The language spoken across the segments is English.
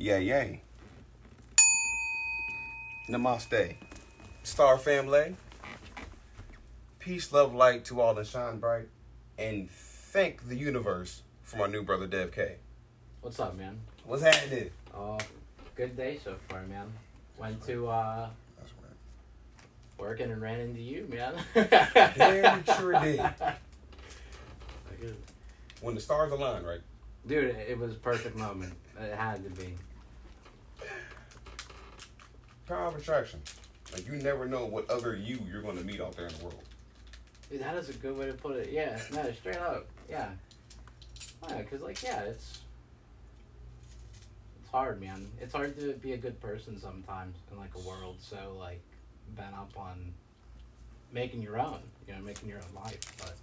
Yay, yay. Namaste. Star family. Peace, love, light to all and shine bright. And thank the universe for my new brother Dev K. What's up, man? What's happening? Oh, good day so far, man. Went to uh, That's right. working and ran into you, man. Damn, sure did. When the stars align, right? Dude, it was a perfect moment. It had to be. Power of attraction. Like you never know what other you you're gonna meet out there in the world. Dude, that is a good way to put it. Yeah, no, straight up. Yeah. Yeah, cause like yeah, it's it's hard, man. It's hard to be a good person sometimes in like a world so like bent up on making your own. You know, making your own life. But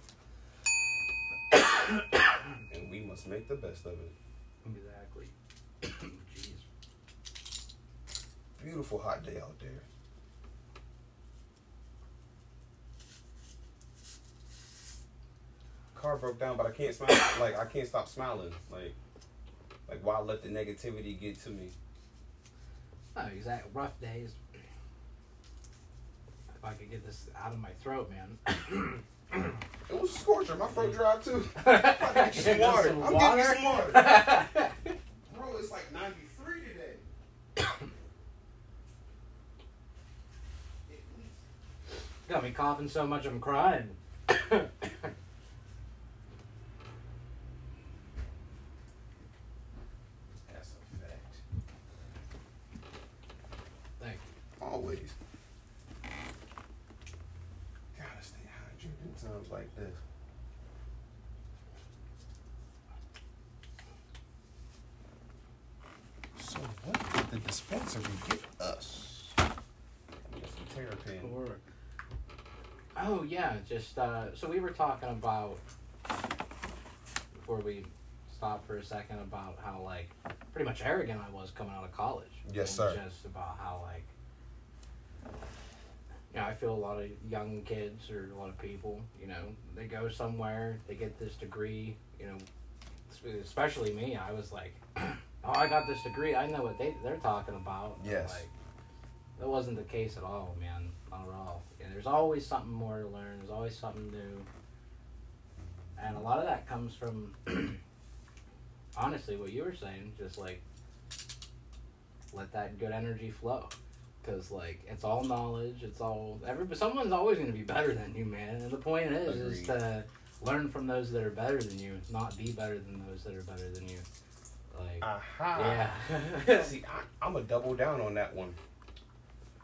And we must make the best of it. exactly. Beautiful hot day out there. Car broke down, but I can't smile. Like I can't stop smiling. Like, like why let the negativity get to me? Oh, exact rough days. If I could get this out of my throat, man. It was a scorcher. My throat dry too. I'm gonna you some water. I'm getting some water. Bro, it's like 93 today. At least. Got me coughing so much I'm crying. That's a fact. Thank you. Always. Gotta stay hydrated in times like this. So what did the dispensary get us? Get some terrapin. Or, oh yeah, just uh, so we were talking about before we stopped for a second about how like pretty much arrogant I was coming out of college. Yes, sir. Just about how like you know, I feel a lot of young kids or a lot of people, you know, they go somewhere, they get this degree, you know, especially me. I was like, oh, I got this degree. I know what they they're talking about. Yes. Like, that wasn't the case at all, man. Not at all. There's always something more to learn. There's always something new. And a lot of that comes from, honestly, what you were saying. Just like, let that good energy flow. Because, like, it's all knowledge. It's all. Every, someone's always going to be better than you, man. And the point is, is to learn from those that are better than you, not be better than those that are better than you. Like, Aha. yeah. See, I, I'm a double down on that one.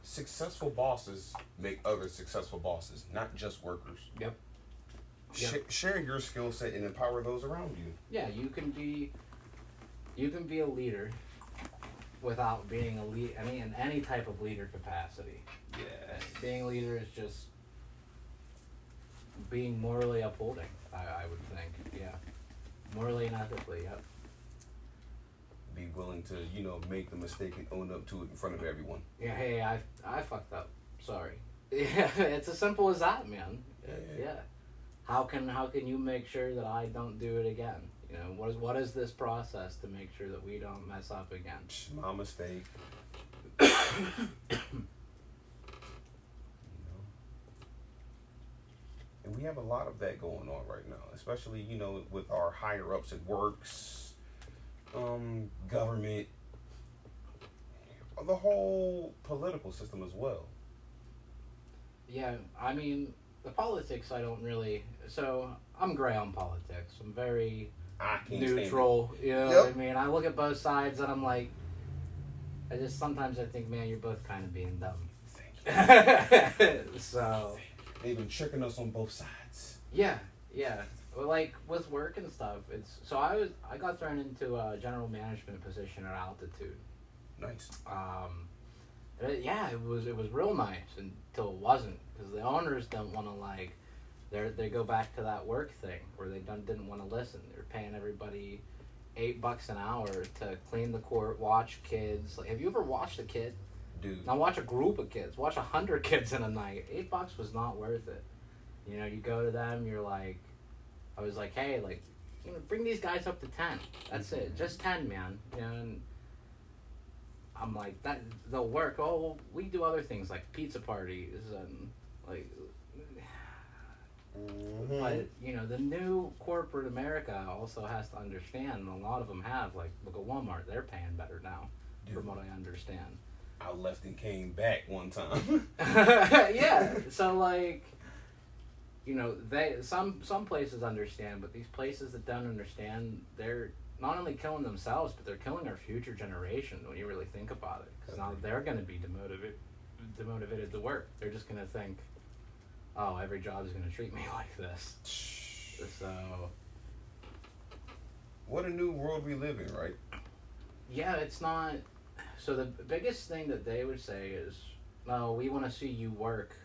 Successful bosses make other successful bosses, not just workers. Yep. Sh- Yep. share your skill set and empower those around you. yeah, you can be you can be a leader without being a lead any in any type of leader capacity. Yeah. Being a leader is just being morally upholding, I, I would think. Yeah. Morally and ethically, yep. Be willing to, you know, make the mistake and own up to it in front of everyone. Yeah, hey, I I fucked up. Sorry. Yeah, it's as simple as that, man. Yeah. yeah. How can how can you make sure that I don't do it again? You know, what is what is this process to make sure that we don't mess up again? My mistake. you know. And we have a lot of that going on right now, especially, you know, with our higher ups at works, um, government, the whole political system as well. Yeah, I mean, the politics I don't really. So I'm gray on politics. I'm very I can't stand it. neutral. You know Yep. what I mean? I look at both sides and I'm like, I just sometimes I think, man, you're both kind of being dumb. Thank you. so They've been tricking us on both sides. yeah, yeah. Like with work and stuff, it's so I was I got thrown into a general management position at Altitude. Nice. Um, it- yeah, it was it was real nice until it wasn't because the owners don't want to like they they go back to that work thing where they don't didn't want to listen. They're paying everybody eight bucks an hour to clean the court, watch kids. Like, have you ever watched a kid? Dude. Now watch a group of kids. Watch a hundred kids in a night. Eight bucks was not worth it. You know, you go to them. You're like, I was like, hey, like, you know, bring these guys up to ten. That's it, just ten, man. You know, and I'm like that they'll work. Oh, we do other things like pizza parties and like. Mhm. But you know, the new corporate America also has to understand. and A lot of them have. Like, look at Walmart; they're paying better now, Dude, from what I understand. I left and came back one time. yeah. So like, you know, they some some places understand, but these places that don't understand, they're not only killing themselves, but they're killing our future generation. When you really think about it, because now they're going to be demotivated, demotivated to work. They're just going to think, oh, every job is going to treat me like this. So what a new world we live in, right? yeah, it's not. So the biggest thing that they would say is, no, we want to see you work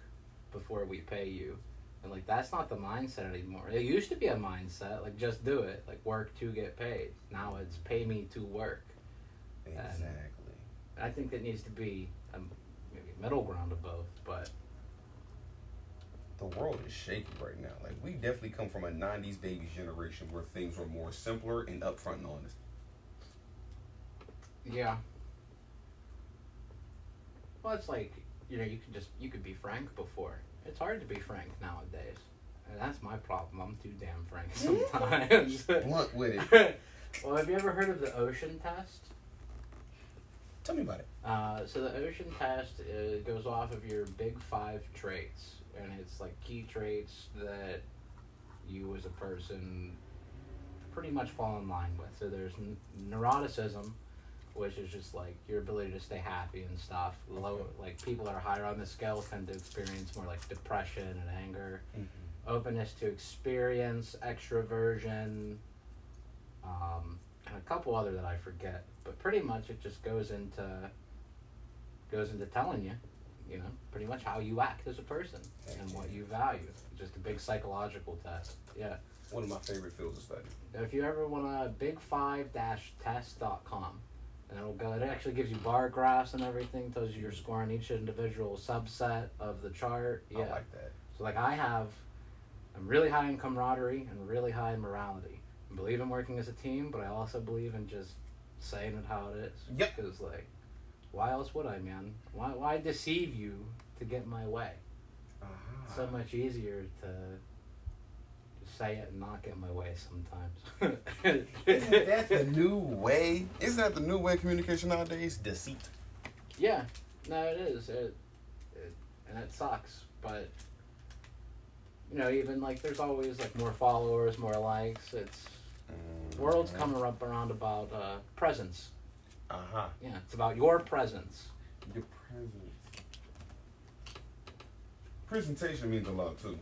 before we pay you. And like that's not the mindset anymore. It used to be a mindset like just do it, like work to get paid. Now it's pay me to work. Exactly. And I think it needs to be a maybe middle ground of both. But the world is shaky right now. Like we definitely come from a '90s baby generation where things were more simpler and upfront and honest. yeah, well, it's like you know you could just you could be frank before. It's hard to be frank nowadays. And that's my problem. I'm too damn frank sometimes. Blunt with it. well, have you ever heard of the ocean test? Tell me about it. Uh, so the ocean test uh, goes off of your big five traits, and it's like key traits that you as a person pretty much fall in line with. So there's n- neuroticism, which is just like your ability to stay happy and stuff. Low, like people that are higher on the scale tend to experience more like depression and anger openness to experience, extroversion, um, and a couple other that I forget. But pretty much it just goes into goes into telling you, you know, pretty much how you act as a person and what you value. Just a big psychological test. Yeah. One of my favorite fields of study. If you ever want to, big5-test.com. And it'll go, it actually gives you bar graphs and everything, tells you your score on each individual subset of the chart. Yeah. I like that. So like I have, I'm really high in camaraderie and really high in morality. I believe in working as a team, but I also believe in just saying it how it is. Yep. Because like, why else would I, man? Why why deceive you to get my way? Uh-huh. So much easier to say it and not get my way sometimes. Isn't that the new way? Isn't that the new way of communication nowadays? Deceit. yeah, no, it is. It, it and it sucks, but you know, even like there's always like more followers, more likes. It's world's coming up around about uh, presence. Uh huh. Yeah, it's about your presence. Your presence. Presentation means a lot too.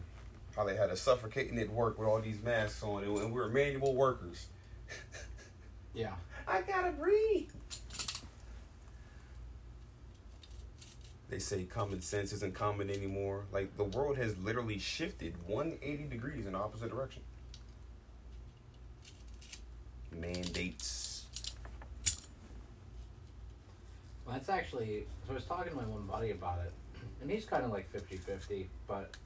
How they had us suffocating at work with all these masks on, and and we're manual workers. Yeah. I gotta breathe. They say common sense isn't common anymore. Like the world has literally shifted 180 degrees in the opposite direction. Mandates. Well, that's actually. So I was talking to my one buddy about it, and he's kind of like 50-50, but.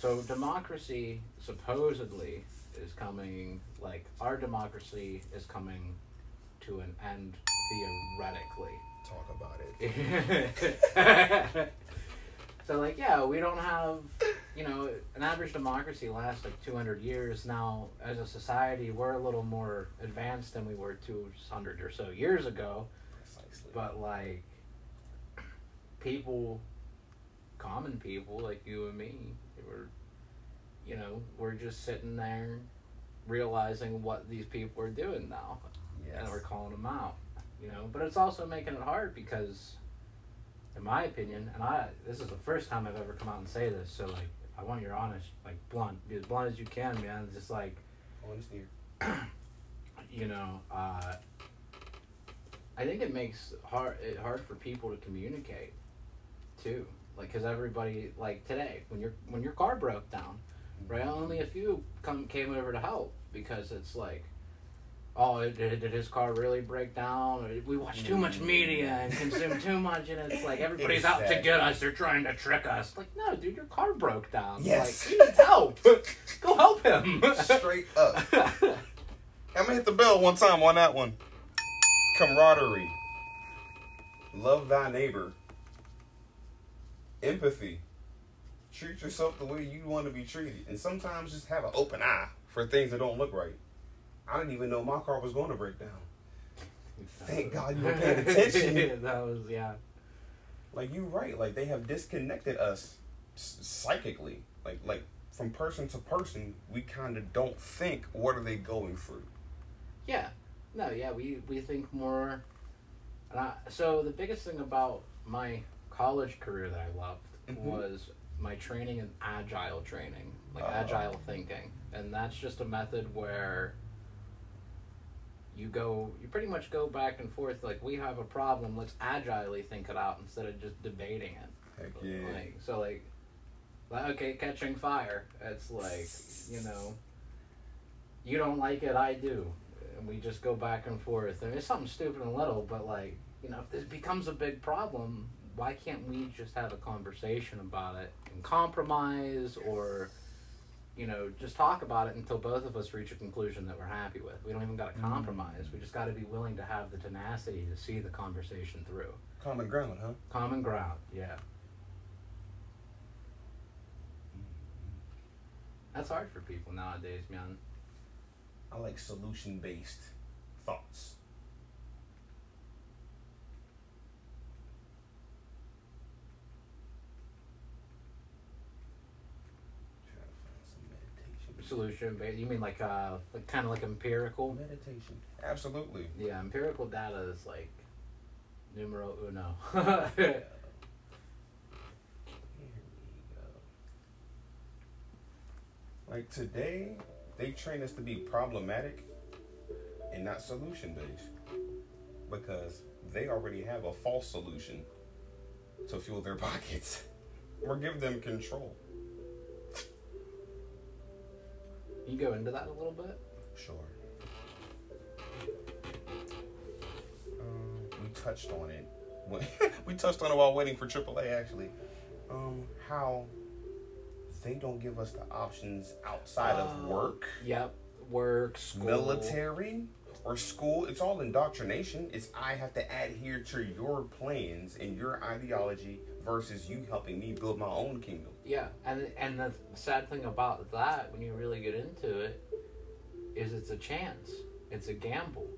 So democracy supposedly is coming. Like our democracy is coming to an end theoretically. Talk about it. so like yeah we don't have you know an average democracy lasts like 200 years now as a society we're a little more advanced than we were 200 or so years ago Precisely. but like people common people like you and me we're you know we're just sitting there realizing what these people are doing now yes. and we're calling them out you know but it's also making it hard because in my opinion and i this is the first time i've ever come out and say this so like i want your honest like blunt be as blunt as you can man just like Honest ear. you know uh i think it makes hard it hard for people to communicate too like because everybody like today when your when your car broke down right mm-hmm. only a few come came over to help because it's like oh did, did his car really break down? We watch too much mm-hmm. media and consume too much and it's like everybody's out to get us. They're trying to trick us. Like no dude your car broke down. Yes. like he needs help. Go help him. Straight up. I'm gonna hit the bell one time on that one. Camaraderie. love thy neighbor, empathy, treat yourself the way you want to be treated, and sometimes just have an open eye for things that don't look right. I didn't even know my car was going to break down. Thank God you were paying attention. that was yeah. Like you're right, like they have disconnected us psychically. Like like from person to person, we kind of don't think what are they going through. Yeah. No, yeah, we, we think more. And I, so the biggest thing about my college career that I loved Mhm. was my training in agile training, like Oh. agile thinking. And that's just a method where you go, you pretty much go back and forth. Like, we have a problem, let's agilely think it out instead of just debating it. Heck yeah. Like so, like, like okay, catching fire. It's like you know, you don't like it, I do, and we just go back and forth. And it's something stupid and little, but like you know, if this becomes a big problem, why can't we just have a conversation about it and compromise, or you know, just talk about it until both of us reach a conclusion that we're happy with. We don't even got to mm. compromise. We just got to be willing to have the tenacity to see the conversation through. Common ground, huh? Common ground, yeah. That's hard for people nowadays, man. I like solution based thoughts. Trying to find some meditation. Solution based. You mean like uh, like kind of like empirical? Meditation. Absolutely. Yeah, empirical data is like numero uno. Here we go. Like today, they train us to be problematic and not solution based because they already have a false solution to fuel their pockets or give them control. You go into that a little bit. Sure. Um, we touched on it. we touched on it while waiting for AAA, actually. Um, how they don't give us the options outside of Oh, work, Yep. Work, school. military, or school. It's all indoctrination. It's I have to adhere to your plans and your ideology versus you helping me build my own kingdom. Yeah, and and the sad thing about that, when you really get into it, is it's a chance. It's a gamble,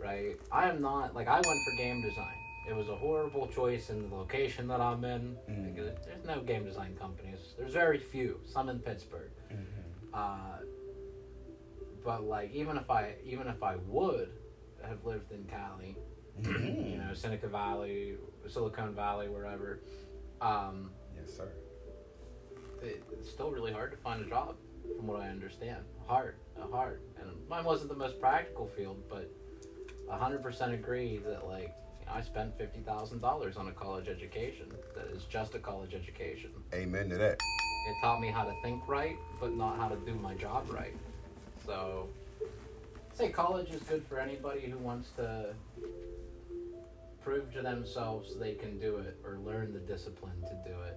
right? I am not like I went for game design. It was a horrible choice in the location that I'm in. Mm. because There's no game design companies. There's very few. Some in Pittsburgh. Uh, but like even if I even if I would have lived in Cali, you know, Seneca Valley, Silicon Valley, wherever, um, Yes, sir. it's still really hard to find a job, from what I understand. Hard, hard, and mine wasn't the most practical field, but hundred percent agree that like you know, I spent fifty thousand dollars on a college education that is just a college education. Amen to that. It taught me how to think right, but not how to do my job right. So, I say college is good for anybody who wants to prove to themselves they can do it or learn the discipline to do it.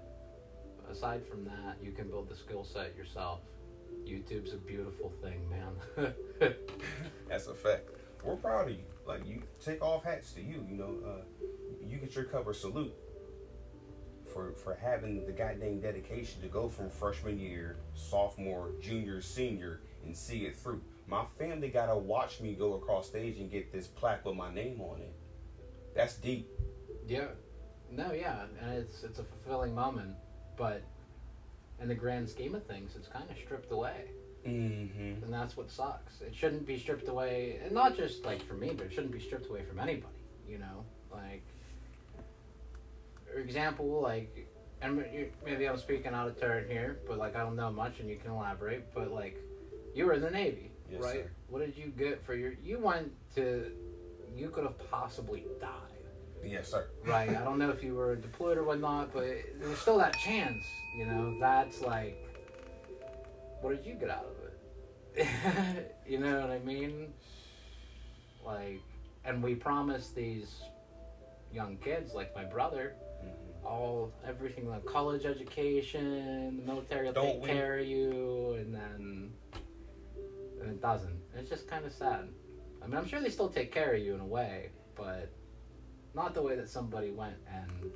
Aside from that, you can build the skill set yourself. YouTube's a beautiful thing, man. That's a fact. We're proud of you. Like you take off hats to you. You know, uh, you get your cover salute for for having the goddamn dedication to go from freshman year, sophomore, junior, senior, and see it through. My family gotta watch me go across stage and get this plaque with my name on it. That's deep. yeah. No, yeah, and it's it's a fulfilling moment, but in the grand scheme of things, it's kind of stripped away. Mm-hmm. and that's what sucks. It shouldn't be stripped away, and not just like for me, but it shouldn't be stripped away from anybody. You know, like for example, like, and maybe I'm speaking out of turn here, but like I don't know much, and you can elaborate. But like, you were in the Navy, Yes, right? sir. What did you get for your? You went to, you could have possibly died. Yes, sir. Right, I don't know if you were deployed or whatnot, but there's still that chance, you know. That's like, what did you get out of it? you know what I mean? Like, and we promised these young kids, like my brother, Mhm. all everything like college education, the military will Don't take we? care of you, and then and it doesn't. It's just kind of sad. I mean, I'm sure they still take care of you in a way, but not the way that somebody went and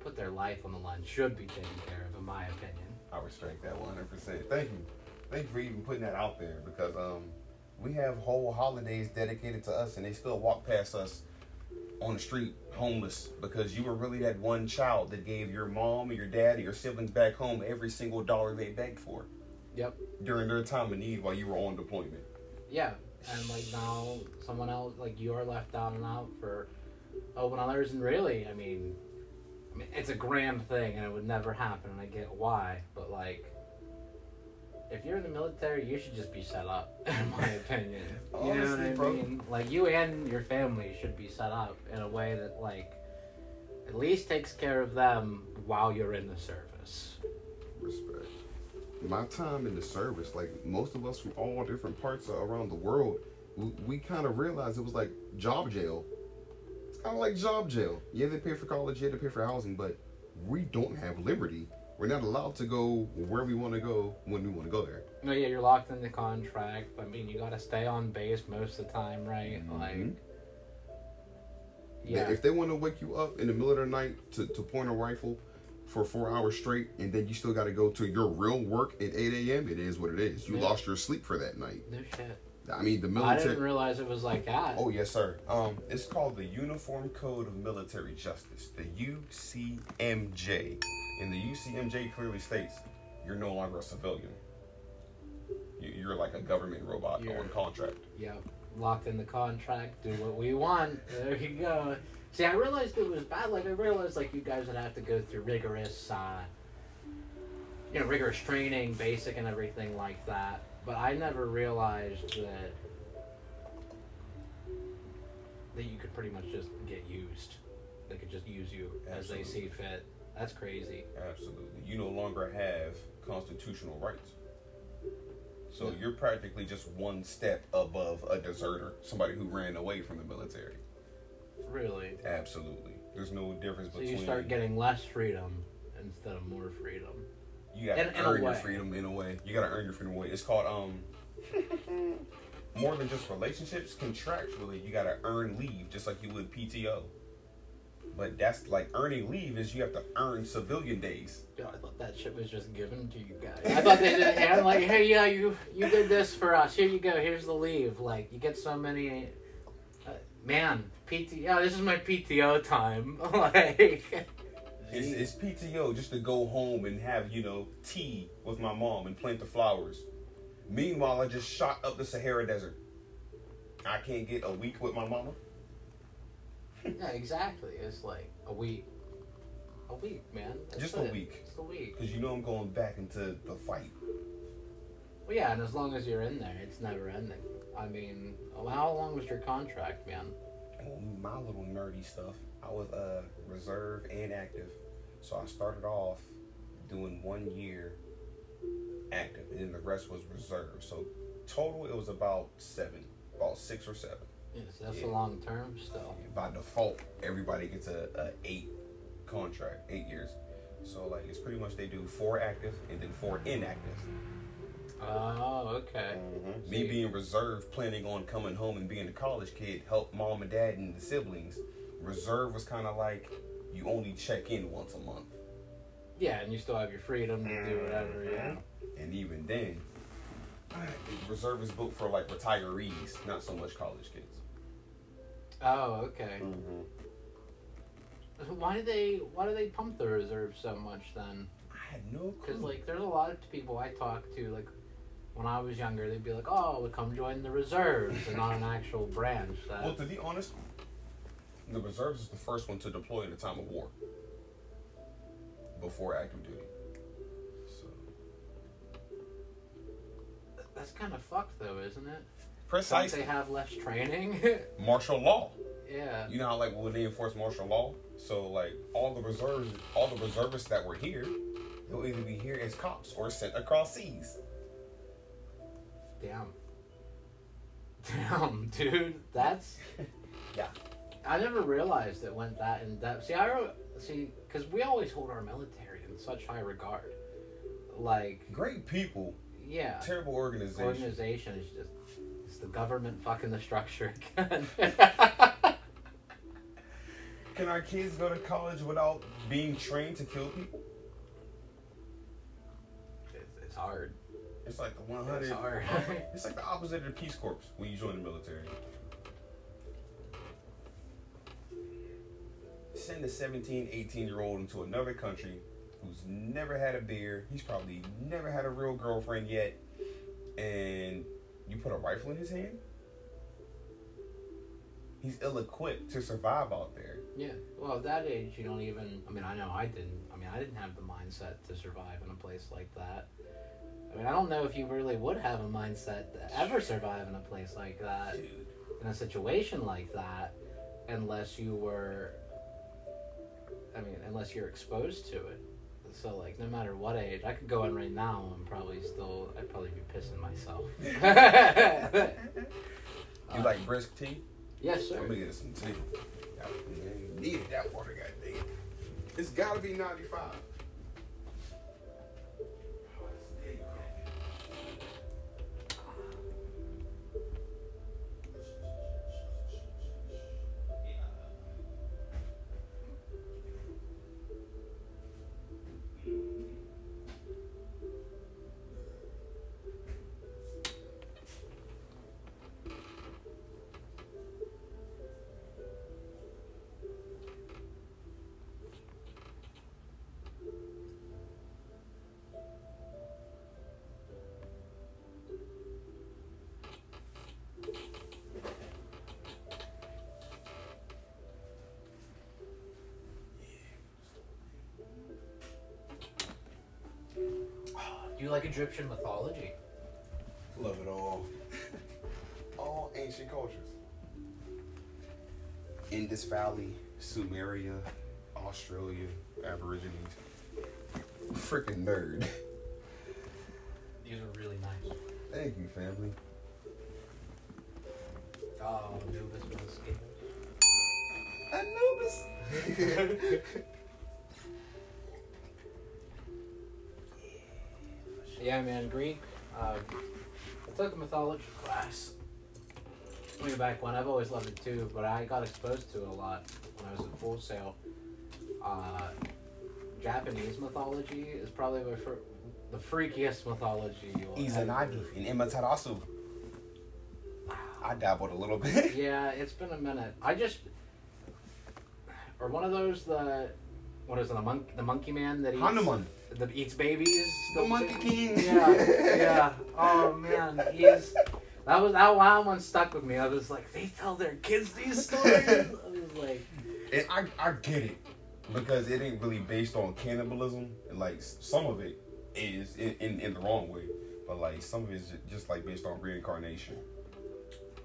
put their life on the line should be taken care of, in my opinion. I respect that 100%. Thank you. Thank you for even putting that out there because um, we have whole holidays dedicated to us and they still walk past us on the street homeless because you were really that one child that gave your mom or your dad or your siblings back home every single dollar they begged for Yep. during their time of need while you were on deployment. Yeah, and like now someone else like you are left down and out for open others, and really, I mean, I mean, it's a grand thing, and it would never happen, and I get why, but like. If you're in the military, you should just be set up, in my opinion. You know what I bro. mean? Like you and your family should be set up in a way that, like, at least takes care of them while you're in the service. Respect. My time in the service, like most of us from all different parts around the world, we, we kind of realized it was like job jail. It's kind of like job jail. Yeah, they pay for college, yeah, they pay for housing, but we don't have liberty. We're not allowed to go where we want to go when we want to go there. No, yeah, you're locked in the contract. I mean, you gotta stay on base most of the time, right? Like, Mhm. yeah, If they want to wake you up in the middle of the night to, to point a rifle for four hours straight, and then you still got to go to your real work at 8 a.m., it is what it is. You Yeah. lost your sleep for that night. no shit. I mean, the military. I didn't realize it was like that. Oh yes, sir. Um, it's called the Uniform Code of Military Justice, the UCMJ, and the UCMJ clearly states you're no longer a civilian. You- You're like a government robot You're- on contract. Yeah, locked in the contract. Do what we want. There you go. See, I realized it was bad. Like I realized, like you guys would have to go through rigorous, uh, you know, rigorous training, basic and everything like that. But I never realized that that you could pretty much just get used. They could just use you as they see fit. That's crazy. Absolutely. You no longer have constitutional rights. So you're practically just one step above a deserter, somebody who ran away from the military. Really. Absolutely. There's no difference So between you start getting less freedom instead of more freedom. You gotta In- in earn your way. freedom in a way. You gotta earn your freedom away. It's called um more than just relationships. Contractually, you gotta earn leave just like you would PTO. But that's like earning leave is you have to earn civilian days. Yeah, I thought that shit was just given to you guys. I thought they did hand like, hey, yeah, you you did this for us. Here you go. Here's the leave. Like, you get so many. Uh, man, PT. Yeah, oh, this is my PTO time. like, It's, it's PTO just to go home and have you know tea with my mom and plant the flowers. Meanwhile, I just shot up the Sahara Desert. I can't get a week with my mama. yeah, exactly. It's like a week. A week, man. That's Just a week. Just a week. Because you know I'm going back into the fight. Well, yeah, and as long as you're in there, it's never ending. I mean, oh, how long was your contract, man? My little nerdy stuff. I was uh reserve and active, so I started off doing one year active, and then the rest was reserve. So total, it was about seven, about six or seven. Yes, that's Yeah. a long term still. By default, everybody gets a, a eight contract, eight years. So like it's pretty much they do four active and then four inactive. Oh, okay. Mm-hmm. Me being reserve, planning on coming home and being a college kid, help mom and dad and the siblings. Reserve was kind of like you only check in once a month. Yeah, and you still have your freedom to do whatever, mm-hmm. yeah. And even then, reserve is built for like retirees, not so much college kids. Oh, okay. Mm-hmm. Why do they why do they pump the reserve so much then? I had no clue. Because like there's a lot of people I talk to like when I was younger they'd be like, oh, we come join the reserves and not an actual branch. That well, to be honest, the reserves is the first one to deploy in a time of war. Before active duty. So that's kind of fucked though, isn't it? Don't precisely they have less training? martial law. yeah. You know how like when they enforce martial law, so like all the reserves, all the reservists that were here, they'll either be here as cops or sent across seas. Damn. Damn, dude, that's. Yeah. I never realized it went that in depth. See, I re- see because we always hold our military in such high regard. Like, Great people, yeah, terrible organization. organization is just it's the government fucking the structure again. Can our kids go to college without being trained to kill people? It's, it's hard. It's like the 100. It's like the opposite of the Peace Corps when you join the military. Send a 17, 18 year old into another country who's never had a beer. He's probably never had a real girlfriend yet. And you put a rifle in his hand? He's ill equipped to survive out there. Yeah. Well, at that age, you don't even. I mean, I know I didn't. I mean, I didn't have the mindset to survive in a place like that. I mean, I don't know if you really would have a mindset to ever survive in a place like that, Dude. in a situation like that, unless you were. I mean, unless you're exposed to it. So, like, no matter what age, I could go in right now and probably still. I'd probably be pissing myself. You like brisk tea? yes, sir. I'm gonna get some tea. God, Needed that water, goddamn. It's gotta be 95. Do you like Egyptian mythology? Love it all. all ancient cultures. Indus Valley, Sumeria, Australia, Aborigines. Freaking nerd. These are really nice. Thank you, family. Oh, Anubis the. Anubis. Yeah, man, Greek. Um, I took a mythology class way back when. I've always loved it too, but I got exposed to it a lot when I was in Full Sail. Uh, Japanese mythology is probably my fir- the freakiest mythology Izanagi and Amaterasu. I dabbled a little bit. Yeah, it's been a minute. I just or one of those the what is it the monk the monkey man that eats Hanuman. That eats babies. The Monkey King. Yeah, yeah. Oh man, he's that was that one one stuck with me. I was like, they tell their kids these stories. I was like, And I, I get it because it ain't really based on cannibalism like some of it is in, in, in the wrong way but like some of it is just like based on reincarnation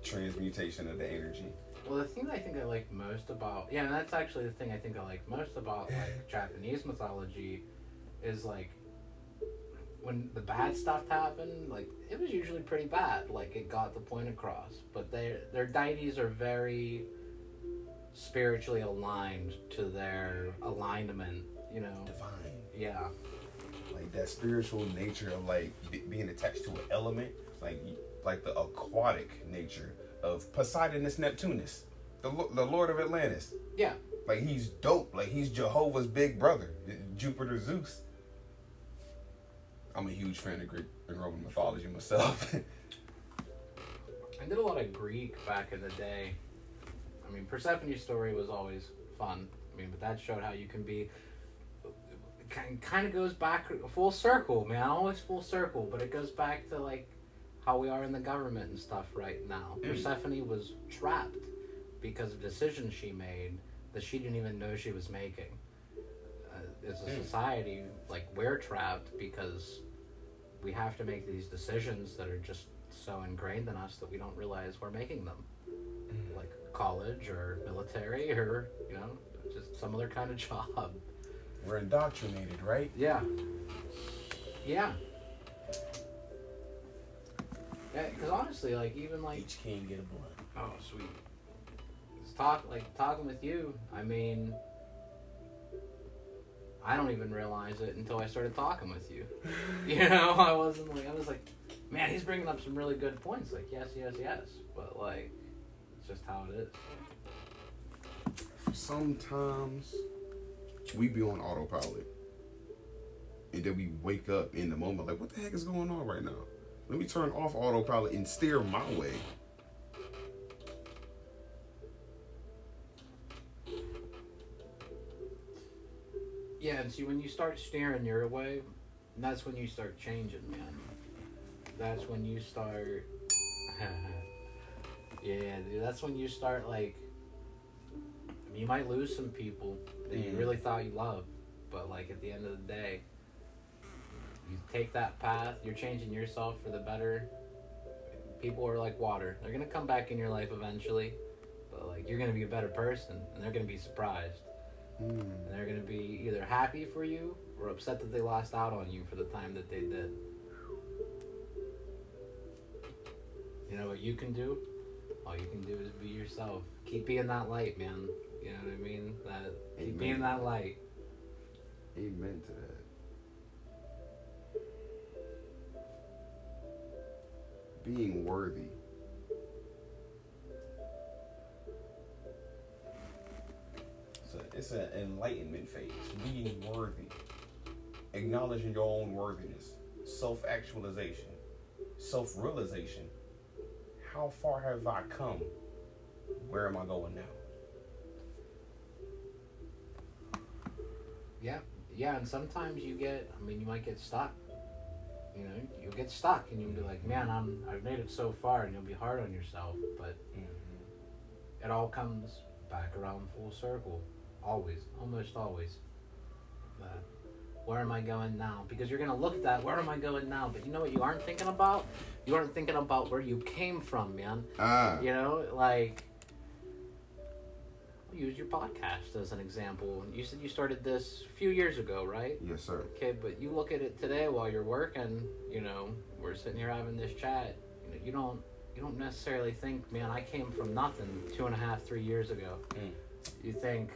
transmutation of the energy well, the thing I think I like most about yeah, and that's actually the thing I think I like most about like Japanese mythology is like when the bad stuff happened, like it was usually pretty bad. Like it got the point across. But their their deities are very spiritually aligned to their alignment. You know. divine Yeah. like that spiritual nature of like be- being attached to an element like like the aquatic nature of Poseidonus Neptunus the, the lord of Atlantis Yeah. like he's dope like he's Jehovah's big brother Jupiter Zeus I'm a huge fan of Greek and Roman mythology myself I did a lot of Greek back in the day. I mean, Persephone's story was always fun. I mean, but that showed how you can be. Kind of goes back full circle, man. Always full circle, but it goes back to like how we are in the government and stuff right now. Mm. Persephone was trapped because of decisions she made that she didn't even know she was making. Uh, as a Mm. society, like we're trapped because we have to make these decisions that are just so ingrained in us that we don't realize we're making them. Mm. Like college or military or, you know, just some other kind of job. we're indoctrinated right Yeah. Yeah. Yeah, because honestly, like, even like, each king get a blood oh, sweet. Just talk, like, talking with you, I mean, I don't even realize it until I started talking with you. You know, I wasn't like, I was like, man, he's bringing up some really good points. Like, yes, yes, yes. But, like, it's just how it is. sometimes we be on autopilot. And then we wake up in the moment like, what the heck is going on right now? Let me turn off autopilot and steer my way. Yeah, and see, when you start steering your way, that's when you start changing, man. That's when you start. yeah, dude, that's when you start, like. You might lose some people that you Mhm. really thought you loved, but, like, at the end of the day, you take that path, you're changing yourself for the better. People are like water. They're going to come back in your life eventually, but, like, you're going to be a better person, and they're going to be surprised Mm. and they're going to be either happy for you or upset that they lost out on you for the time that they did. You know what you can do? All you can do is be yourself. Keep being that light, man. You know what I mean? That keep Amen. being that light. Amen to that. Being worthy. It's an enlightenment phase. Being worthy. Acknowledging your own worthiness. Self actualization. Self realization. How far have I come? Where am I going now? Yeah, yeah, and sometimes you get. I mean, you might get stuck. You know, you'll get stuck, and you'll be like, "Man, I'm I've made it so far," and you'll be hard on yourself. But mm-hmm. it all comes back around full circle. Always, almost always. But where am I going now? Because you're gonna look at that. Where am I going now? But you know what? You aren't thinking about. You aren't thinking about where you came from, man. Ah. You know, like use your podcast as an example. You said you started this a few years ago, right? Yes, sir. Okay, but you look at it today while you're working. You know, we're sitting here having this chat. You, know, you don't you don't necessarily think, man, I came from nothing two and a half, three years ago. Mm. You think,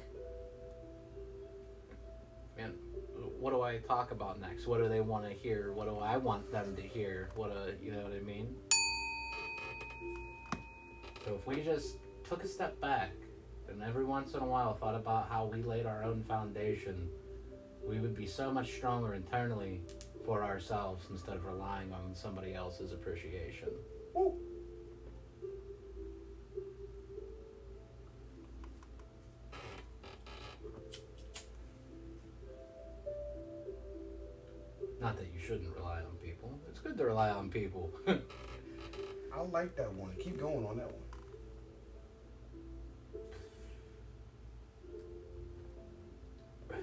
what do I talk about next? What do they want to hear? What do I want them to hear? What do you know what I mean? So if we just took a step back and every once in a while thought about how we laid our own foundation, we would be so much stronger internally for ourselves instead of relying on somebody else's appreciation. Woo. Not that you shouldn't rely on people. It's good to rely on people. I like that one. Keep going on that one.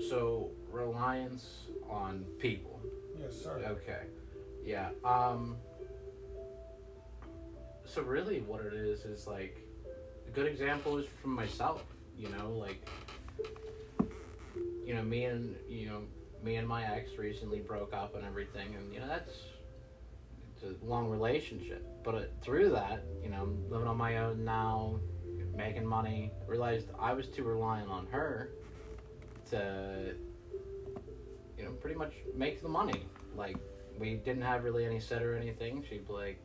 so reliance on people. Yes, sir. Okay. Yeah. Um so really what it is is like a good example is from myself, you know, like you know, me and you know, me and my ex recently broke up and everything and you know that's it's a long relationship. But uh, through that, you know, I'm living on my own now, making money, realized I was too reliant on her to you know, pretty much make the money. Like, we didn't have really any set or anything. She'd be like,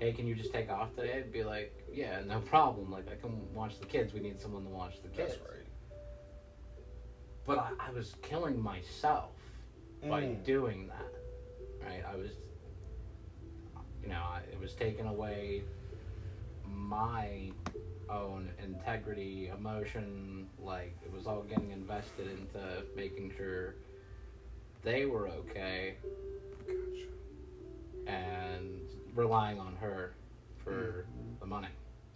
hey, can you just take off today? I'd be like, yeah, no problem. Like, I can watch the kids. We need someone to watch the kids. That's right. But I, I was killing myself by Mm. doing that. Right? I was, you know, I, it was taking away my own integrity, emotion. Like, it was all getting invested into making sure they were okay Gotcha. and relying on her for the money.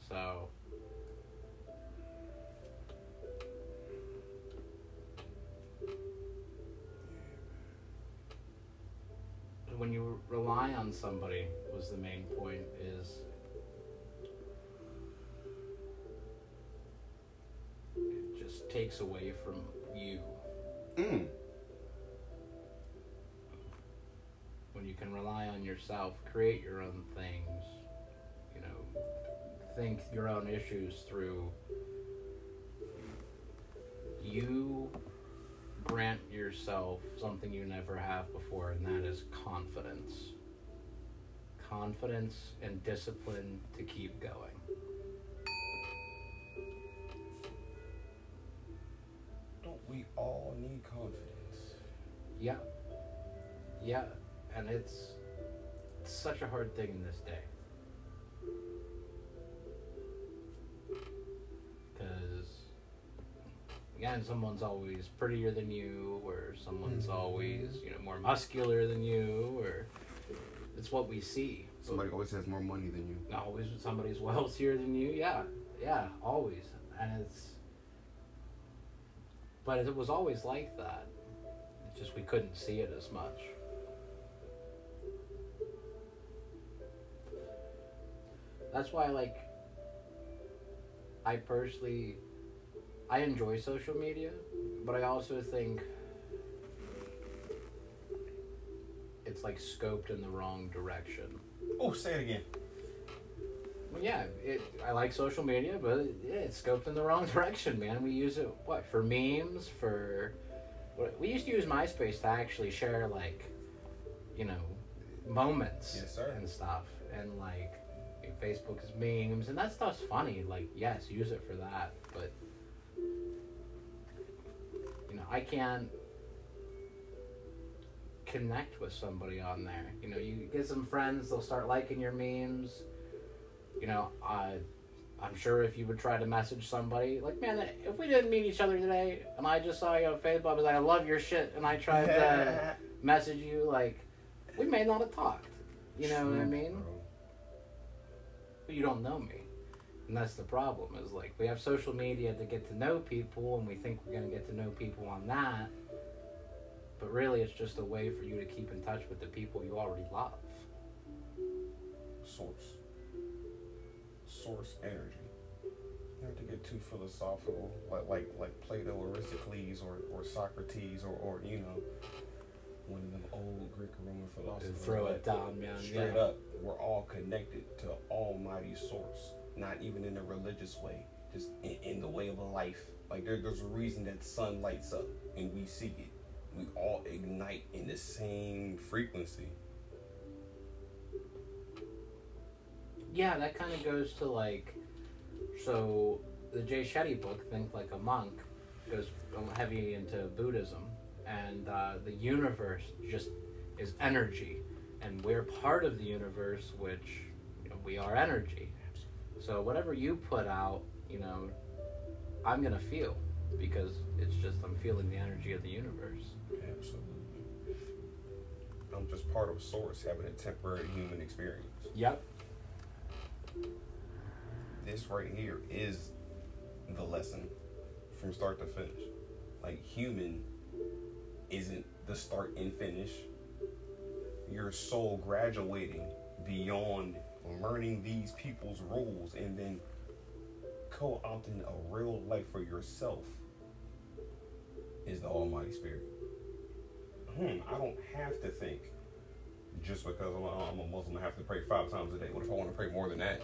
So when you rely on somebody was the main point is it just takes away from you Mm. When you can rely on yourself, create your own things, you know, think your own issues through, you grant yourself something you never have before, and that is confidence. confidence and discipline to keep going. Don't we all need confidence? Yeah. Yeah, and it's, such a hard thing in this day. Because, again, someone's always prettier than you, or someone's Mhm. always, you know, more muscular than you, or it's what we see. Somebody always has more money than you. always somebody's wealthier than you. Yeah, yeah, always, and it's. But it was always like that. It's just we couldn't see it as much. That's why, like, I personally, I enjoy social media, but I also think it's like scoped in the wrong direction. Oh, say it again. Well, yeah, it, I like social media, but yeah, it's scoped in the wrong direction, man. We use it what for memes, for what, we used to use MySpace to actually share like, you know, moments Yes, sir. and stuff, and like Facebook is memes, and that stuff's funny. Like, yes, use it for that, but you know, I can't connect with somebody on there. You know, you get some friends, they'll start liking your memes. You know, I, I'm sure if you would try to message somebody, like, man, if we didn't meet each other today, and I just saw you on Facebook, I was like, I love your shit, and I tried to message you, like, we may not have talked. You know what I mean? bro. But you don't know me. And that's the problem, is like, we have social media to get to know people, and we think we're going to get to know people on that. But really, it's just a way for you to keep in touch with the people you already love. Source. Source energy. You have to get too philosophical, like like like Plato or Aristocles or, or Socrates or, or you know one of them old Greek Roman philosophers. throw it down, man. Straight yeah. up, we're all connected to Almighty Source. Not even in a religious way, just in, in the way of life. Like there, there's a reason that sun lights up and we see it. We all ignite in the same frequency. Yeah, that kind of goes to like, so the Jay Shetty book, Think Like a Monk, goes um, heavy into Buddhism, and uh, the universe just is energy, and we're part of the universe, which you know, we are energy. So whatever you put out, you know, I'm gonna feel because it's just I'm feeling the energy of the universe. Absolutely. I'm just part of Source having a temporary human experience. Yep. This right here is the lesson from start to finish. Like human isn't the start and finish. Your soul graduating beyond learning these people's rules and then co-opting a real life for yourself is the Almighty Spirit. Hmm, I don't have to think just because I'm a, I'm a Muslim, I have to pray five times a day. What if I want to pray more than that?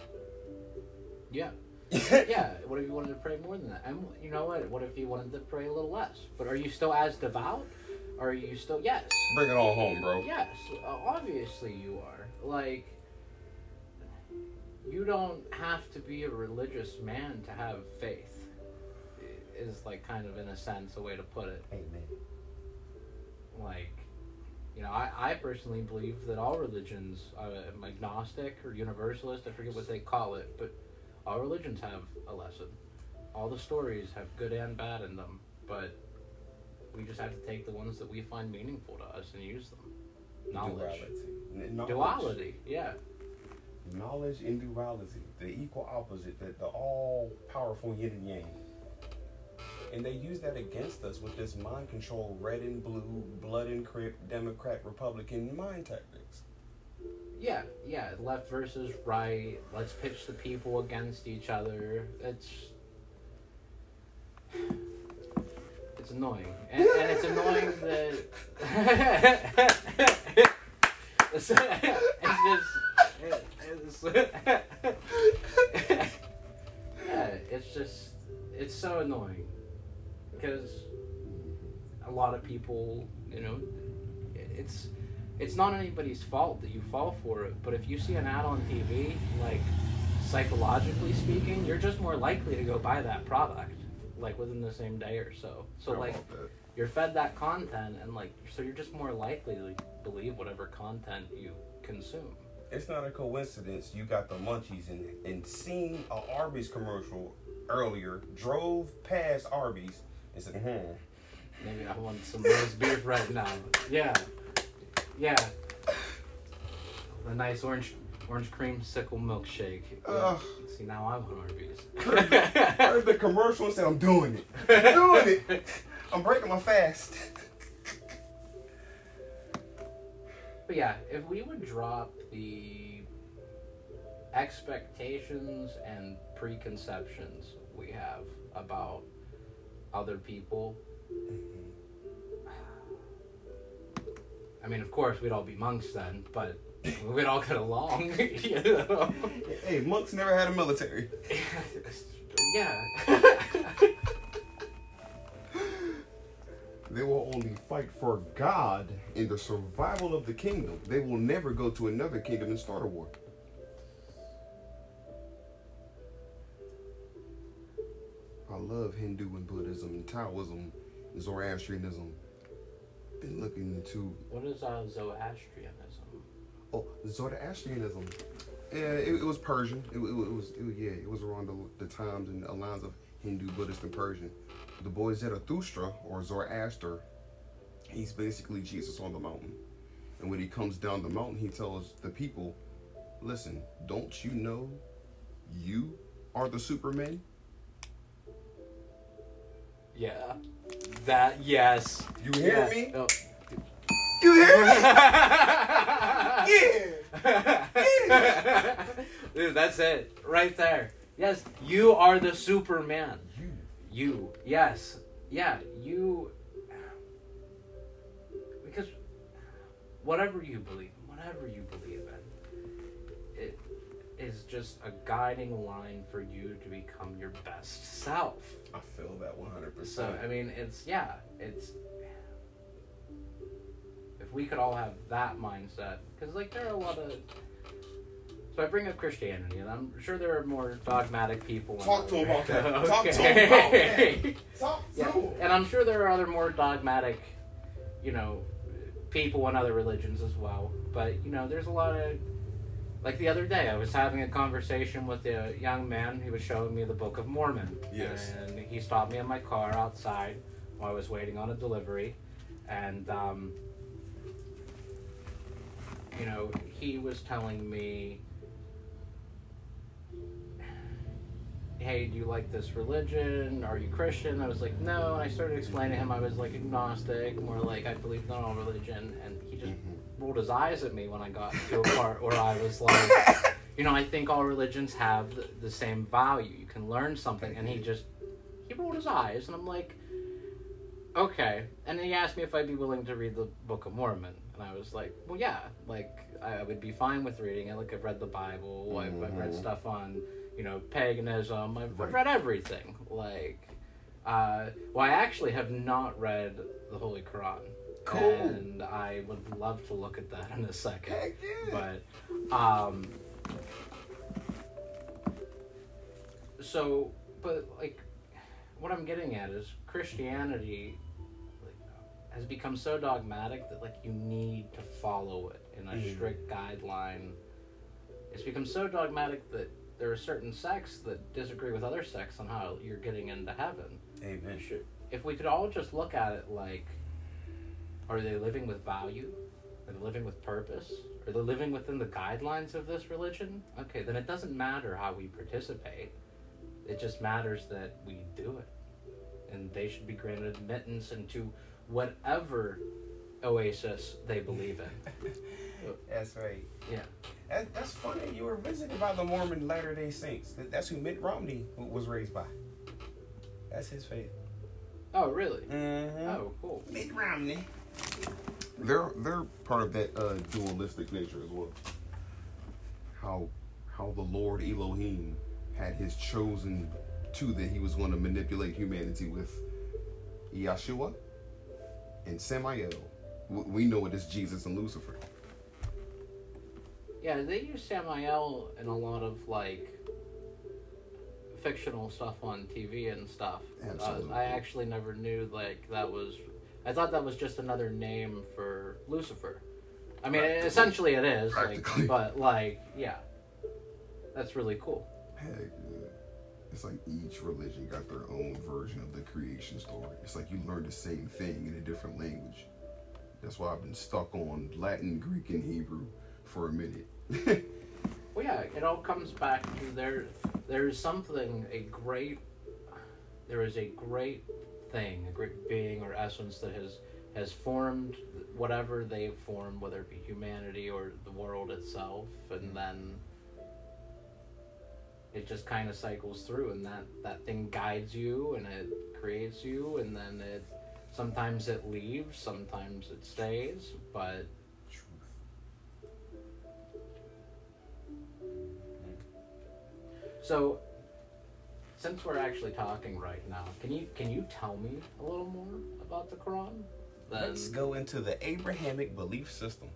Yeah. yeah, what if you wanted to pray more than that? And you know what? What if you wanted to pray a little less? But are you still as devout? Or are you still yes? Bring it all home, bro. Yes, obviously you are. Like you don't have to be a religious man to have faith. Is like kind of in a sense a way to put it. Amen. Like you know, I, I personally believe that all religions, uh, I'm agnostic or universalist, I forget what they call it, but all religions have a lesson. All the stories have good and bad in them, but we just have to take the ones that we find meaningful to us and use them. Knowledge. Duality. Knowledge. Duality, yeah. Knowledge and duality. The equal opposite, the, the all powerful yin and yang. And they use that against us with this mind control, red and blue, blood and crypt, Democrat, Republican mind tactics. Yeah, yeah, left versus right. Let's pitch the people against each other. It's it's annoying, and, and it's annoying that it's, it's just it, it's, yeah, it's just it's so annoying because a lot of people, you know, it's it's not anybody's fault that you fall for it. But if you see an ad on TV, like psychologically speaking, you're just more likely to go buy that product, like within the same day or so. So How like you're fed that content, and like so you're just more likely to believe whatever content you consume. It's not a coincidence you got the munchies and and seen a Arby's commercial earlier, drove past Arby's and said, hmm. Maybe I want some roast beef right now. Yeah, yeah. The nice orange orange Creamsicle milkshake. Yeah. See now I want Arby's. Heard the commercial and said, I'm doing it. I'm doing it. I'm breaking my fast. But yeah, if we would drop the expectations and preconceptions we have about other people, mm-hmm. I mean, of course, we'd all be monks then, but we'd all get along, you know? Hey, monks never had a military. yeah. They will only fight for God in the survival of the kingdom. They will never go to another kingdom and start a war. I love Hindu and Buddhism and Taoism, and Zoroastrianism. Been looking into what is uh, Zoroastrianism? Oh Zoroastrianism. Yeah, it, it was Persian. It, it, it was it, yeah, it was around the, the times and the lines of Hindu, Buddhist, and Persian. The boy Zarathustra or Zoroaster, he's basically Jesus on the mountain. And when he comes down the mountain, he tells the people, "Listen, don't you know you are the Superman? Yeah. That, yes. You hear Yeah. me? Oh. You hear me? yeah. Dude, that's it. Right there. Yes, you are the Superman. You. You. Yes. Yeah, you. Because whatever you believe, whatever you believe in, it is just a guiding line for you to become your best self. I feel that 100%. So. I mean, it's, yeah, it's. If we could all have that mindset, because, like, there are a lot of. So I bring up Christianity, and I'm sure there are more dogmatic people. in Talk to there. him about that. Talk to Okay. him about that. Talk to him. and I'm sure there are other more dogmatic, you know, people in other religions as well. But you know, there's a lot of, like the other day, I was having a conversation with a young man. He was showing me the Book of Mormon. Yes. And he stopped me in my car outside while I was waiting on a delivery, and um, you know, he was telling me. hey, do you like this religion? Are you Christian? I was like, no. And I started explaining to him I was like agnostic, more like I believed in all religion. And he just mm-hmm. rolled his eyes at me when I got to a part where I was like, you know, I think all religions have the, the same value. You can learn something. And he mm-hmm. just, he rolled his eyes. And I'm like, okay. And then he asked me if I'd be willing to read the Book of Mormon. And I was like, well, yeah. Like, I would be fine with reading it. Like, I've read the Bible. I've, I've read Mhm. stuff on you know, paganism. I've, Right. I've read everything. Like, uh, well, I actually have not read the Holy Quran. Cool. And I would love to look at that in a second. Heck yeah. But, um, so, but like, what I'm getting at is Christianity has become so dogmatic that like you need to follow it in a Mhm. strict guideline. It's become so dogmatic that there are certain sects that disagree with other sects on how you're getting into heaven. Amen. Should- If we could all just look at it like, are they living with value? Are they living with purpose? Are they living within the guidelines of this religion? Okay, then it doesn't matter how we participate. It just matters that we do it. And they should be granted admittance into whatever oasis they believe in. That's right. Yeah. That, that's funny. You were visited by the Mormon Latter Day Saints. That- That's who Mitt Romney was raised by. That's his faith. Oh, really? Mm-hmm. Oh, cool. Mitt Romney. They're they're part of that uh, dualistic nature as well. How how the Lord Elohim had his chosen two that he was going to manipulate humanity with, Yeshua and Samael. We know it as Jesus and Lucifer. Yeah, they use Samael in a lot of like fictional stuff on TV and stuff. Uh, Absolutely. I actually never knew like that was. I thought that was just another name for Lucifer. I mean, essentially it is. Like, but like, yeah, that's really cool. Heck, yeah. It's like each religion got their own version of the creation story. It's like you learn the same thing in a different language. That's why I've been stuck on Latin, Greek, and Hebrew for a minute. Well, yeah, it all comes back to there. There is something a great. There is a great thing, a great being or essence that has has formed whatever they've formed, whether it be humanity or the world itself, and mm. then it just kind of cycles through, and that that thing guides you, and it creates you, and then it sometimes it leaves, sometimes it stays, but So, since we're actually talking right now, can you can you tell me a little more about the Quran? Then, Let's go into the Abrahamic belief system.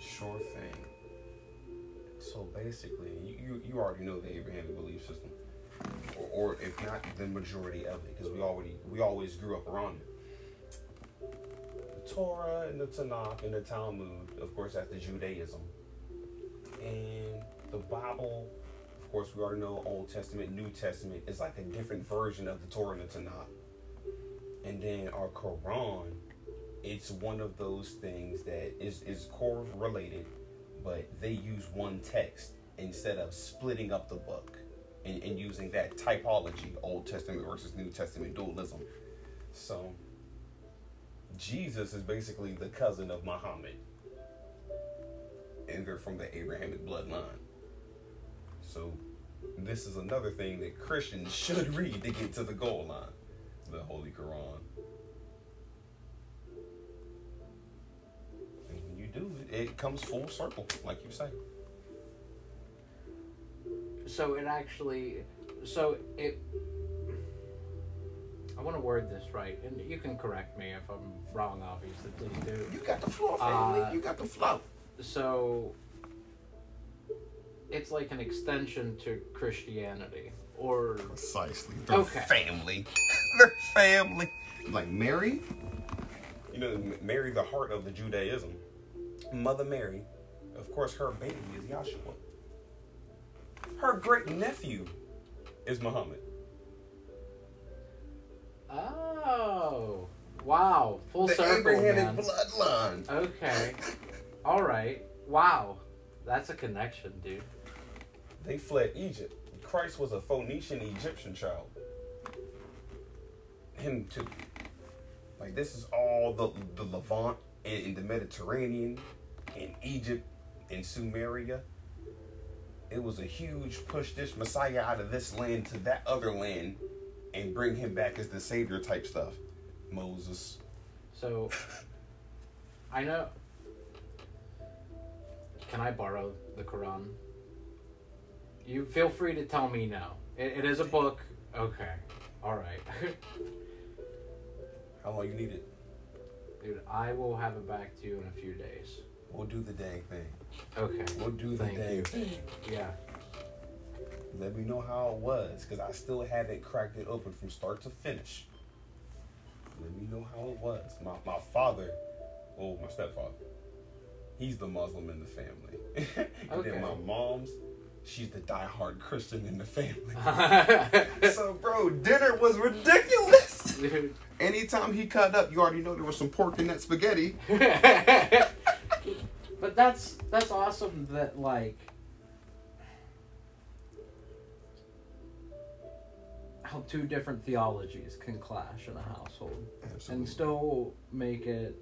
Sure thing. So basically, you, you, already know the Abrahamic belief system, or, or if not, the majority of it, because we already we always grew up around it. The Torah and the Tanakh and the Talmud, of course, that's the Judaism, and the Bible. Of course, we already know Old Testament, New Testament is like a different version of the Torah and the Tanakh. And then our Quran, it's one of those things that is is correlated, but they use one text instead of splitting up the book and, and using that typology, Old Testament versus New Testament dualism. So Jesus is basically the cousin of Muhammad. And they're from the Abrahamic bloodline. So this is another thing that Christians should read to get to the goal line. The Holy Quran. It, it comes full circle, like you say. so it actually, so it. I want to word this right, and you can correct me if I'm wrong. Obviously, please do. You got the floor, family. Uh, you got the flow. So it's like an extension to Christianity, or Precisely. They're okay. family. They're family. Like Mary, you know, Mary, the heart of the Judaism. Mother Mary, of course, her baby is Yahshua. Her great nephew is Muhammad. oh, wow, full the circle, Abrahamic man. bloodline. Okay, all right, wow, that's a connection, dude. They fled Egypt. Christ was a Phoenician Egyptian child. Him too. Like this is all the the Levant and, and the Mediterranean, and Egypt in Sumeria. It was a huge push this Messiah out of this land to that other land, and bring him back as the savior type stuff. Moses. So, I know. Can I borrow the Quran? You feel free to tell me no. It, it is a book. Okay. All right. How long you need it? Dude, I will have it back to you in a few days. We'll do the dang thing. Okay. We'll do the Thank dang you. thing. Yeah. Let me know how it was, because I still haven't cracked it open from start to finish. Let me know how it was. My, my father, oh, my stepfather, he's the Muslim in the family. and Okay. then my mom's, she's the diehard Christian in the family. So, bro, dinner was ridiculous. Anytime he cut up, you already know there was some pork in that spaghetti. But that's that's awesome that like how two different theologies can clash in a household and still make it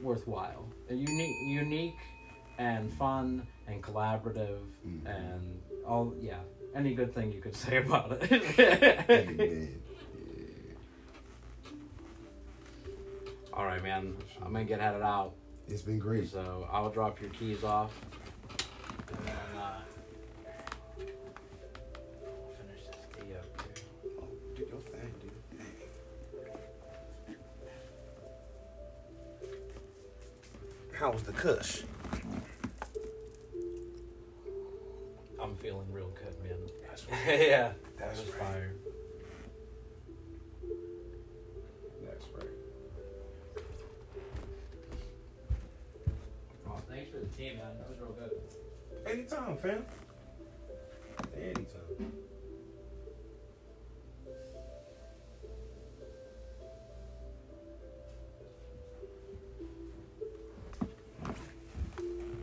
worthwhile. Unique unique and fun and collaborative Mhm. and all yeah, any good thing you could say about it. All right, man. I'm gonna get headed out. It's been great. So I'll drop your keys off. And then, uh, we'll finish this tea up too. Oh, do your thing, dude. How was the Kush? I'm feeling real good, man. That's yeah, That's that was right. fire. Anytime, fam. Anytime.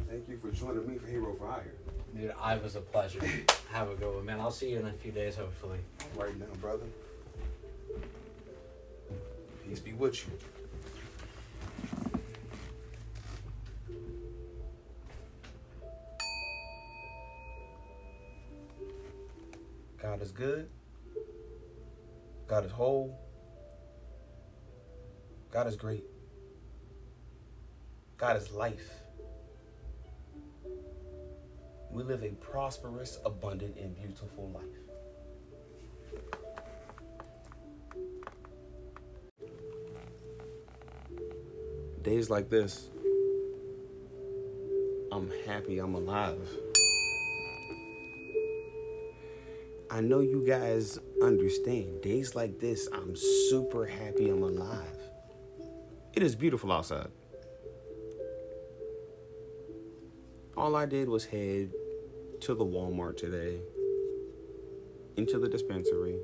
Thank you for joining me for Hero Fire. Dude, I was a pleasure. Have a good one, man. I'll see you in a few days, hopefully. Right now, brother. Peace be with you. God is good. God is whole. God is great. God is life. We live a prosperous, abundant, and beautiful life. Days like this, I'm happy I'm alive. I know you guys understand. Days like this, I'm super happy I'm alive. It is beautiful outside. All I did was head to the Walmart today, into the dispensary.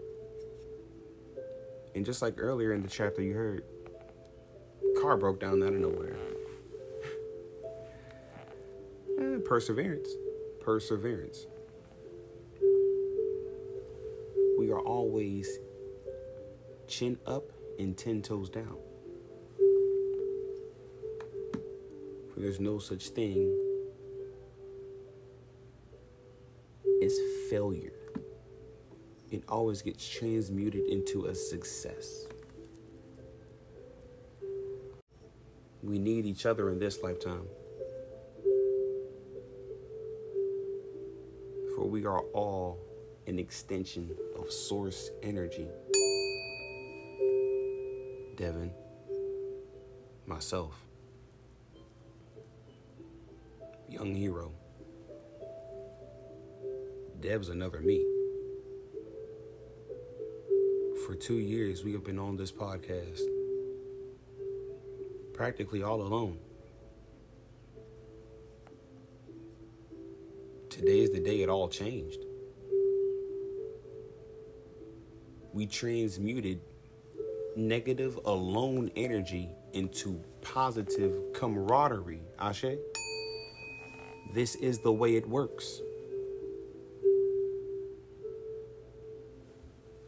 And just like earlier in the chapter you heard, car broke down out of nowhere. Eh, perseverance. Perseverance. Are always chin up and ten toes down. For there's no such thing as failure. It always gets transmuted into a success. We need each other in this lifetime. For we are all an extension of source energy. Devin, myself, young hero. Dev's another me. For two years, we have been on this podcast practically all alone. Today is the day it all changed. We transmuted negative alone energy into positive camaraderie. Ashe? This is the way it works.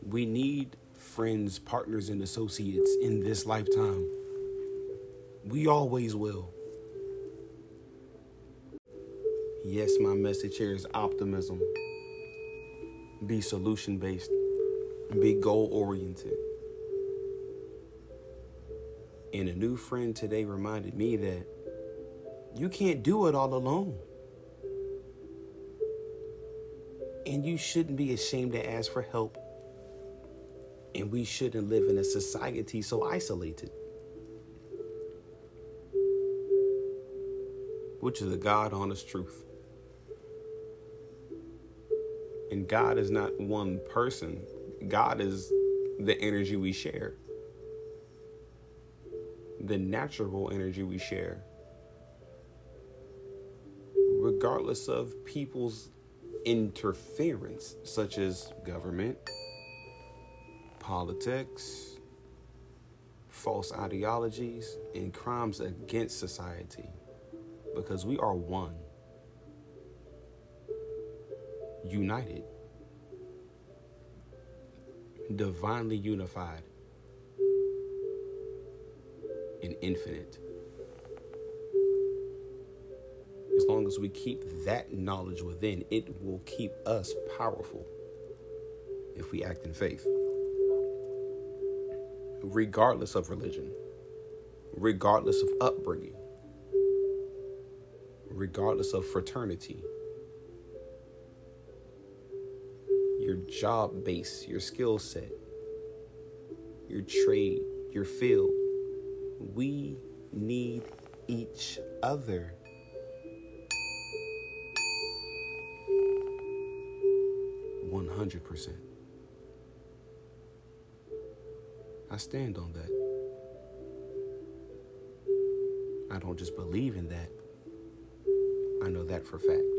We need friends, partners, and associates in this lifetime. We always will. Yes, my message here is optimism. Be solution based. Be goal oriented. And a new friend today reminded me that you can't do it all alone. And you shouldn't be ashamed to ask for help. And we shouldn't live in a society so isolated. Which is a God honest truth. And God is not one person, God is the energy we share, the natural energy we share. Regardless of people's interference, such as government, politics, false ideologies, and crimes against society. Because we are one, united, divinely unified, and infinite. As long as we keep that knowledge within, it will keep us powerful if we act in faith regardless of religion, regardless of upbringing, regardless of fraternity, job base, your skill set, your trade, your field. We need each other. One hundred percent. I stand on that. I don't just believe in that. I know that for a fact.